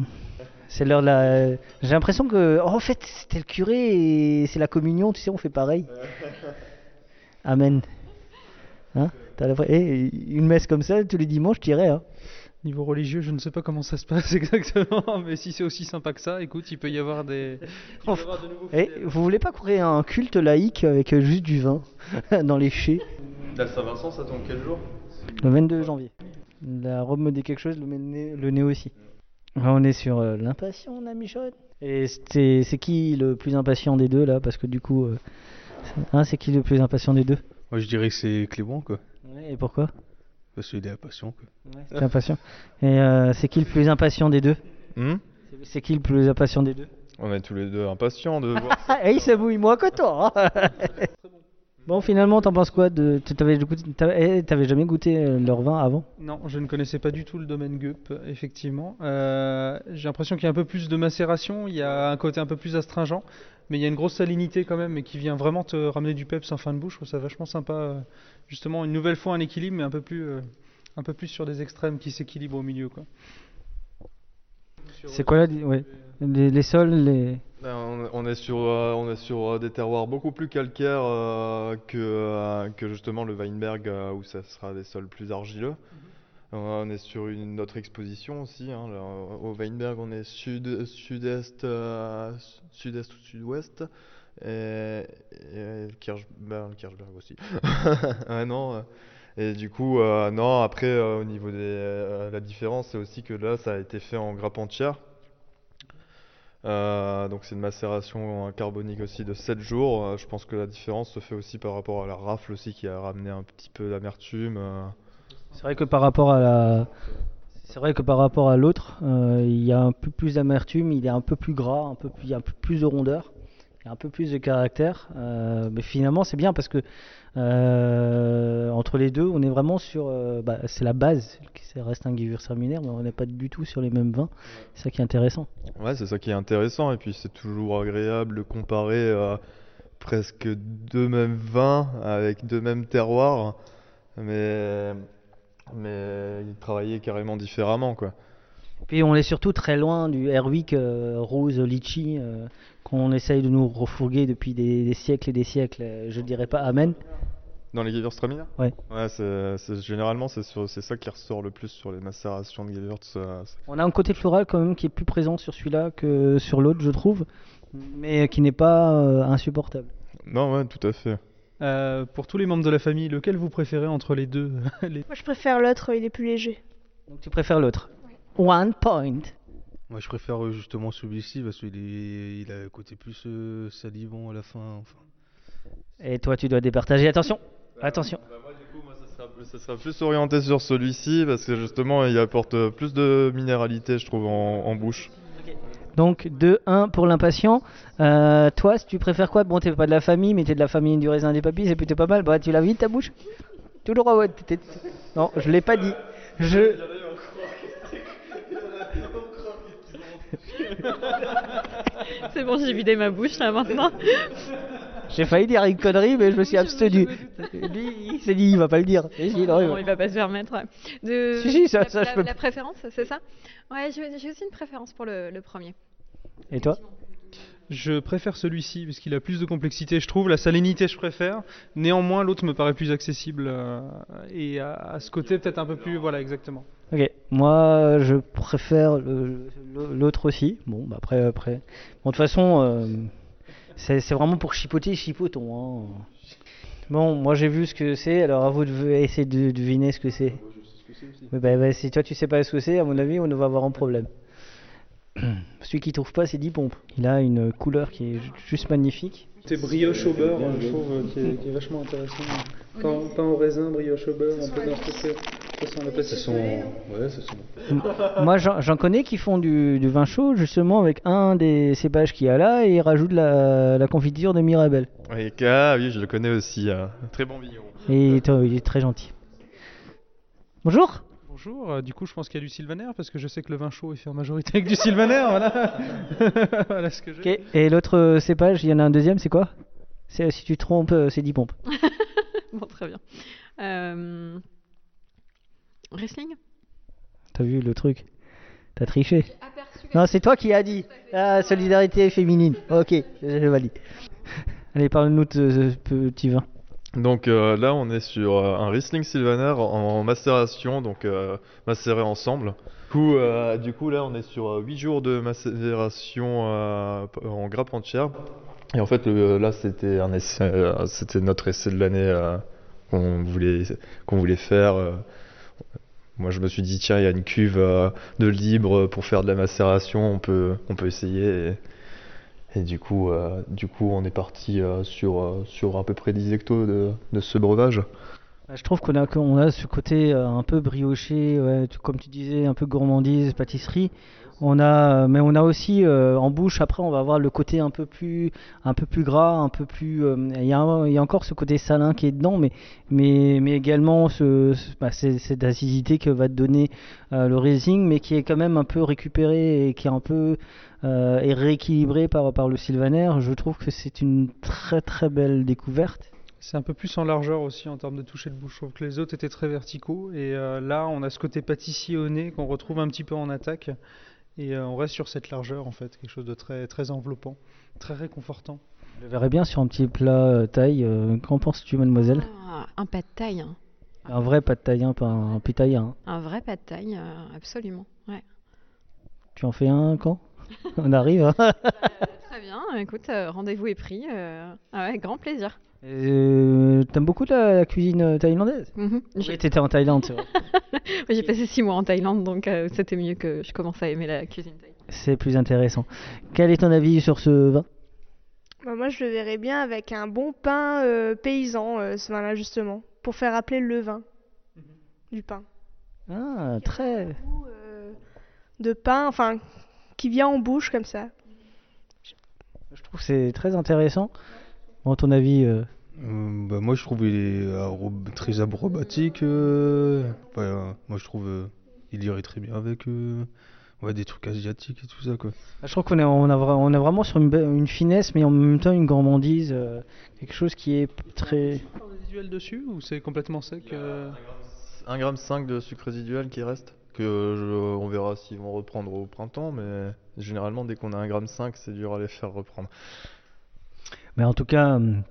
C'est l'heure de la... J'ai l'impression que... oh, en fait, c'était le curé et c'est la communion, tu sais, on fait pareil. Amen. Hein T'as la... Eh, une messe comme ça, tous les dimanches, tu irais, hein Niveau religieux, je ne sais pas comment ça se passe exactement, mais si c'est aussi sympa que ça, écoute, il peut y avoir des. il peut y avoir de nouveaux Eh, vous voulez pas créer un culte laïque avec juste du vin dans les chais La Saint-Vincent, ça tombe quel jour Le 22 janvier. La robe me dit quelque chose, le nez, le nez aussi. Là, on est sur euh, l'impatient, la Michonne. Et c'est qui le plus impatient des deux là? Parce que du coup, euh, c'est- hein, c'est qui le plus impatient des deux? Moi je dirais que c'est Clément quoi. Ouais, Et pourquoi? Parce qu'il est impatient quoi. C'est impatient. Et euh, c'est qui le plus impatient des deux? Hmm? C'est- qui le plus impatient des deux? On est tous les deux impatients de voir. Ah, il s'abouille moins que toi. hein. bon, finalement, t'en penses quoi de T'avais eh, t'avais jamais goûté euh, leur vin avant? Non, je ne connaissais pas du tout le domaine Gup, effectivement. Euh, J'ai l'impression qu'il y a un peu plus de macération, il y a un côté un peu plus astringent, mais il y a une grosse salinité quand même, et qui vient vraiment te ramener du peps en fin de bouche. Je trouve ça vachement sympa. euh, Justement, une nouvelle fois un équilibre, mais un peu plus, euh, un peu plus sur des extrêmes qui s'équilibrent au milieu. Quoi. C'est quoi là ouais. les, les sols, les. Ben, on, on est sur, euh, on est sur euh, des terroirs beaucoup plus calcaires que, que justement le Weinberg où ça sera des sols plus argileux. Euh, on est sur une autre exposition aussi. hein, au Weinberg, on est sud, sud-est, euh, sud-est ou sud-ouest. Et, et Kirchberg aussi. Non. euh, Et du coup, euh, non, après, euh, au niveau euh, la différence, c'est aussi que là, ça a été fait en grappe entière. Donc c'est une macération carbonique aussi de 7 jours. Je pense que la différence se fait aussi par rapport à la rafle aussi qui a ramené un petit peu d'amertume. C'est vrai que par rapport à la. C'est vrai que par rapport à l'autre, euh, il y a un peu plus d'amertume, il est un peu plus gras, un peu plus, il y a un peu plus de rondeur, il y a un peu plus de caractère. euh, mais finalement, c'est bien parce que euh, entre les deux, on est vraiment sur. bah, c'est la base, ça reste un Gewürztraminer, mais on n'est pas du tout sur les mêmes vins. C'est ça qui est intéressant. Ouais, c'est ça qui est intéressant. Et puis c'est toujours agréable de comparer presque deux mêmes vins avec deux mêmes terroirs. Mais, mais ils travaillaient carrément différemment, quoi. Puis on est surtout très loin du Airwick euh, rose litchi euh, qu'on essaye de nous refourguer depuis des, des siècles et des siècles. euh, Je dirais pas amen. Dans les Gewürztraminer Ouais. Ouais, c'est, c'est- généralement c'est, sur- c'est ça qui ressort le plus sur les macérations de Gewürz. On a un côté floral quand même qui est plus présent sur celui-là que sur l'autre, je trouve, mais qui n'est pas euh, insupportable. Non, ouais, tout à fait. Euh, pour tous les membres de la famille, lequel vous préférez entre les deux les- Moi, je préfère l'autre, il est plus léger. Donc tu préfères l'autre One point. Moi je préfère euh, justement celui-ci parce qu'il est... il a un côté plus euh, salivant à la fin. Enfin. Et toi, tu dois départager. Attention, attention. Ça sera plus orienté sur celui-ci parce que justement il apporte euh, plus de minéralité, je trouve, en, en bouche. Donc 2-1 pour l'impatient. Euh, toi, si tu préfères quoi? Bon, t'es pas de la famille, mais t'es de la famille du raisin des papilles, c'est plutôt pas mal. Bah, tu l'as vite ta bouche Toujours à ouais, t'es- t'es- Non, je l'ai pas dit. Je. C'est bon, j'ai vidé ma bouche là maintenant. J'ai failli dire une connerie, mais je me suis abstenu. Lui, il s'est dit, il va pas le dire. Et j'ai dit, non, il Non, va- il va pas se permettre. ouais. De... Si, si, ça- la, ça, je la- peux- la préférence, c'est ça? Ouais, j'ai aussi une préférence pour le, le premier. Et toi? Je préfère celui-ci parce qu'il a plus de complexité, je trouve. La salinité, je préfère. Néanmoins, l'autre me paraît plus accessible euh, et à, à ce côté peut-être un peu plus. Voilà, exactement. Ok, moi je préfère le- l'autre aussi. Bon, bah après, après. Bon, de toute façon, euh, c'est vraiment pour chipoter, chipotons. hein. Bon, moi j'ai vu ce que c'est, alors à vous de essayer de deviner ce que c'est. Mais bah, bah, si toi tu sais pas ce que c'est, à mon avis, on va avoir un problème. Celui qui trouve pas, c'est 10 pompes. Il a une couleur qui est ju- juste magnifique. C'est brioche au beurre, je trouve, euh, qui, est, qui est vachement intéressant. Pain, pain au raisin, brioche au beurre, un peu dans cette façon la Ça sent. Ouais. M- Moi j'en connais qui font du, du vin chaud justement avec un des cépages qu'il y a là et ils rajoutent la, la confiture de Mirabelle. Oui, ah oui, je le connais aussi. hein. Très bon vigneron. Et il est très gentil. Bonjour Bonjour, euh, du coup je pense qu'il y a du sylvaner parce que je sais que le vin chaud est fait en majorité avec du sylvaner, voilà. voilà ce que j'ai. Ok, et l'autre euh, cépage, il y en a un deuxième, c'est quoi? C'est- Si tu te trompes, euh, c'est 10 pompes. bon, très bien. Euh... Wrestling? T'as vu le truc? T'as triché Non, c'est toi qui as dit. Ah, solidarité féminine. Ok, je valide. Allez, parle-nous de ce petit vin. Donc euh, là, on est sur euh, un Riesling Sylvaner en, macération, donc euh, macéré ensemble. Du coup, euh, là, on est sur 8 jours de macération en grappe entière. Et en fait, là, c'était un essai, c'était notre essai de l'année qu'on voulait, qu'on voulait faire. Moi, je me suis dit, tiens, il y a une cuve de libre pour faire de la macération, on peut, on peut essayer. Et du coup, euh, du coup, on est parti euh, sur, euh, sur à peu près 10 hectos de, de ce breuvage. Bah, Je trouve qu'on a, qu'on a ce côté un peu brioché, comme tu disais, un peu gourmandise, pâtisserie. On a, mais on a aussi en bouche. Après, on va avoir le côté un peu plus, un peu plus gras, un peu plus. Il y, a encore ce côté salin qui est dedans, mais, mais, mais également ce, ce- bah, cette acidité que va te donner le Riesling, mais qui est quand même un peu récupéré et qui est un peu euh, est rééquilibré par, par le Sylvaner. Je trouve que c'est une très très belle découverte. C'est un peu plus en largeur aussi en termes de toucher de bouche. Je trouve que les autres étaient très verticaux et euh, là on a ce côté pâtissier au nez qu'on retrouve un petit peu en attaque et euh, on reste sur cette largeur en fait, quelque chose de très très enveloppant, très réconfortant. Je le verrais bien sur un petit plat euh, euh, Qu'en penses-tu, mademoiselle? Ah, Un pas de taille. hein. Un vrai pas de thaï, hein, pas un, un pitaïen. hein. Un vrai pas de taille, euh, absolument. Ouais. Tu en fais un quand? On arrive. hein Très bien, écoute, euh, rendez-vous est pris. euh, ah ouais, grand plaisir. Euh, T'aimes beaucoup la, la cuisine euh, thaïlandaise? Mhm. Oui, t'étais en Thaïlande, c'est vrai. Oui, J'ai passé six mois en Thaïlande, donc euh, c'était mieux que je commence à aimer la cuisine thaï. C'est plus intéressant. Quel est ton avis sur ce vin? Bah, moi, je le verrais bien avec un bon pain euh, paysan, euh, ce vin-là, justement, pour faire appeler le vin du pain. Ah, très. Euh, de pain, enfin, qui vient en bouche comme ça. Je trouve que c'est très intéressant. Bon, ton avis euh, Euh, bah, moi je trouve il est très aromatique. euh, ouais, moi je trouve euh, il irait très bien avec euh, ouais, des trucs asiatiques et tout ça quoi. Je trouve qu'on est, on a, on est vraiment sur une, une finesse, mais en même temps une gourmandise. euh, quelque chose qui est très. Visuel dessus ou c'est complètement sec euh? 1,5 g de sucre résiduel qui reste? Je- on verra s'ils vont reprendre au printemps, mais généralement dès qu'on a 1,5 g, c'est dur à les faire reprendre. Mais en tout cas, hum,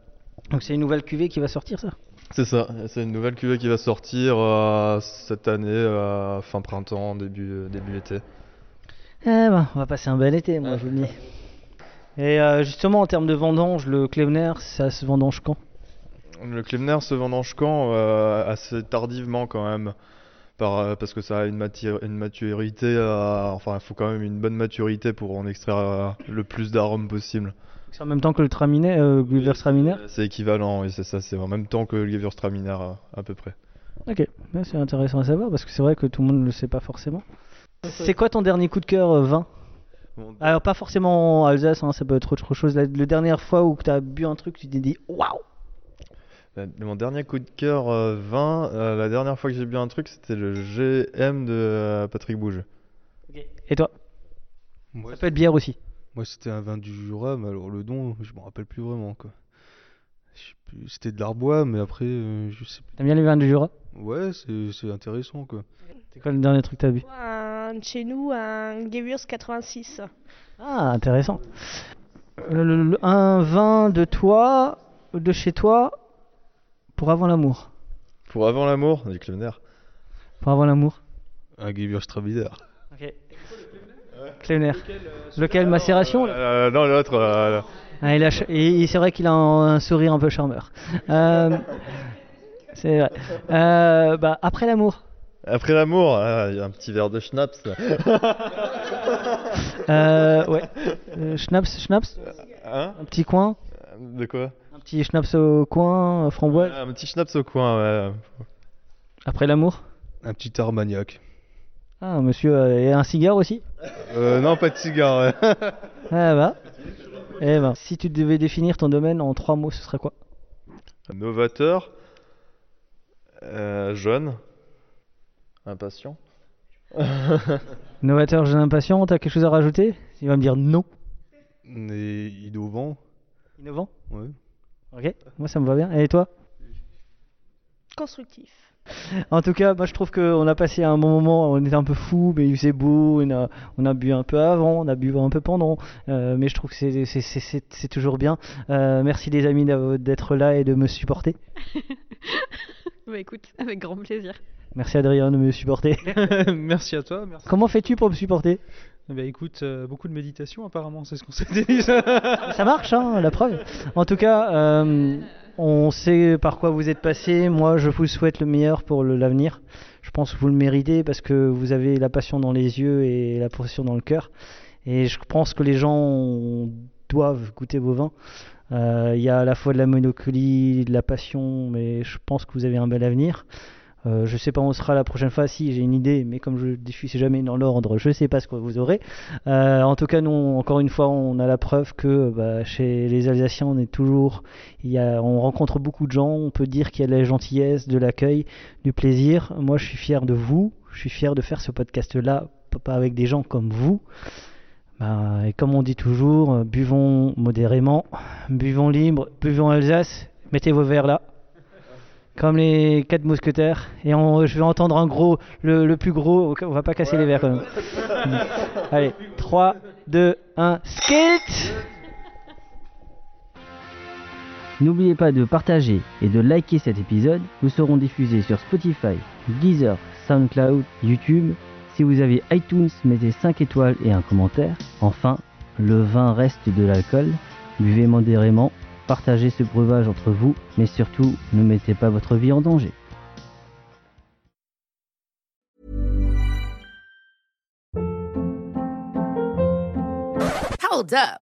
donc c'est une nouvelle cuvée qui va sortir, ça? C'est ça, c'est une nouvelle cuvée qui va sortir euh, cette année, euh, fin printemps, début, euh, début été. Eh ben, on va passer un bel été, moi, je vous le dis. Et euh, justement, en termes de vendange, le Klevener, ça se vendange quand? Le Klemner se vendange quand? Euh, Assez tardivement quand même. Par, euh, parce que ça a une, matière, une maturité, euh, enfin il faut quand même une bonne maturité pour en extraire euh, le plus d'arômes possible. C'est en même temps que le Traminer, euh, Gewürztraminer C'est équivalent, oui c'est ça, c'est en même temps que le Gewürztraminer euh, à peu près. Ok, c'est intéressant à savoir parce que c'est vrai que tout le monde ne le sait pas forcément. C'est quoi ton dernier coup de cœur euh, vin? Alors, pas forcément en Alsace, hein, ça peut être autre chose. La, la dernière fois où tu as bu un truc, tu t'es dit waouh Mon dernier coup de cœur euh, vin, euh, la dernière fois que j'ai bu un truc, c'était le GM de euh, Patrick Bouge. Et toi? Moi, Ça peut être bière aussi. Moi, c'était un vin du Jura, mais alors le nom, je me rappelle plus vraiment, quoi. Je sais plus, C'était de l'arbois, mais après, euh, je sais plus. T'aimes bien les vins du Jura? Ouais, c'est c'est intéressant, quoi. C'est quoi le dernier truc que t'as bu? Un chez nous, un Gewürz 86. Ah, intéressant. Euh, le- le- un vin de toi, de chez toi, pour avant l'amour. Pour avant l'amour, du Kleiner. Pour avant l'amour. Un Gewürztraminer. Ok. Kleiner. Lequel Macération Euh, non, l'autre. euh, Ah, il a et c'est vrai qu'il a un, un sourire un peu charmeur. Euh, c'est vrai. Euh, bah, après l'amour. Après l'amour, ah, il y a un petit verre de schnapps. Euh, ouais. Euh, schnapps, schnapps? Hein? Un petit coin? De quoi? Un petit schnapps au coin, euh, framboise. Un petit schnapps au coin, ouais. Après l'amour. Un petit Armagnac. Ah, monsieur, euh, et un cigare aussi Euh, non, pas de cigare, ouais. Ah bah. Eh ben, si tu devais définir ton domaine en trois mots, ce serait quoi? Novateur. euh, jeune. Impatient. Novateur, jeune impatient, t'as quelque chose à rajouter? Il va me dire non. Et innovant. Innovant? Ouais. Ok, moi ça me va bien. Et toi? Constructif. En tout cas, moi je trouve qu'on a passé un bon moment, on était un peu fou, mais il faisait beau, on a, on a bu un peu avant, on a bu un peu pendant, euh, mais je trouve que c'est- c'est- c'est c'est- c'est toujours bien. Euh, merci les amis d'être là et de me supporter. Bah écoute, avec grand plaisir. Merci Adrien de me supporter. merci à toi. Merci. Comment fais-tu pour me supporter? Eh ben, écoute, euh, beaucoup de méditation apparemment, c'est ce qu'on s'était dit. Ça marche, hein, la preuve. En tout cas, euh, on sait par quoi vous êtes passé. Moi, je vous souhaite le meilleur pour l'avenir. Je pense que vous le méritez parce que vous avez la passion dans les yeux et la passion dans le cœur. Et je pense que les gens doivent goûter vos vins. Euh, Il y a à la fois de la monocolie, de la passion, mais je pense que vous avez un bel avenir. Euh, je sais pas où on sera la prochaine fois, si j'ai une idée, mais comme je ne suis jamais dans l'ordre, je sais pas ce que vous aurez. Euh, en tout cas, nous, encore une fois, on a la preuve que bah, chez les Alsaciens, on est toujours, on rencontre beaucoup de gens, on peut dire qu'il y a de la gentillesse, de l'accueil, du plaisir. Moi, je suis fier de vous, je suis fier de faire ce podcast-là, pas avec des gens comme vous. Bah, et comme on dit toujours, buvons modérément, buvons libre, buvons Alsace, mettez vos verres là comme les quatre mousquetaires. Et on- je vais entendre un gros, le, le plus gros, on va pas casser les verres quand même. Allez, 3, 2, 1, skate N'oubliez pas de partager et de liker cet épisode. Nous serons diffusés sur Spotify, Deezer, SoundCloud, YouTube. Si vous avez iTunes, mettez 5 étoiles et un commentaire. Enfin, le vin reste de l'alcool. Buvez modérément, partagez ce breuvage entre vous, mais surtout, ne mettez pas votre vie en danger.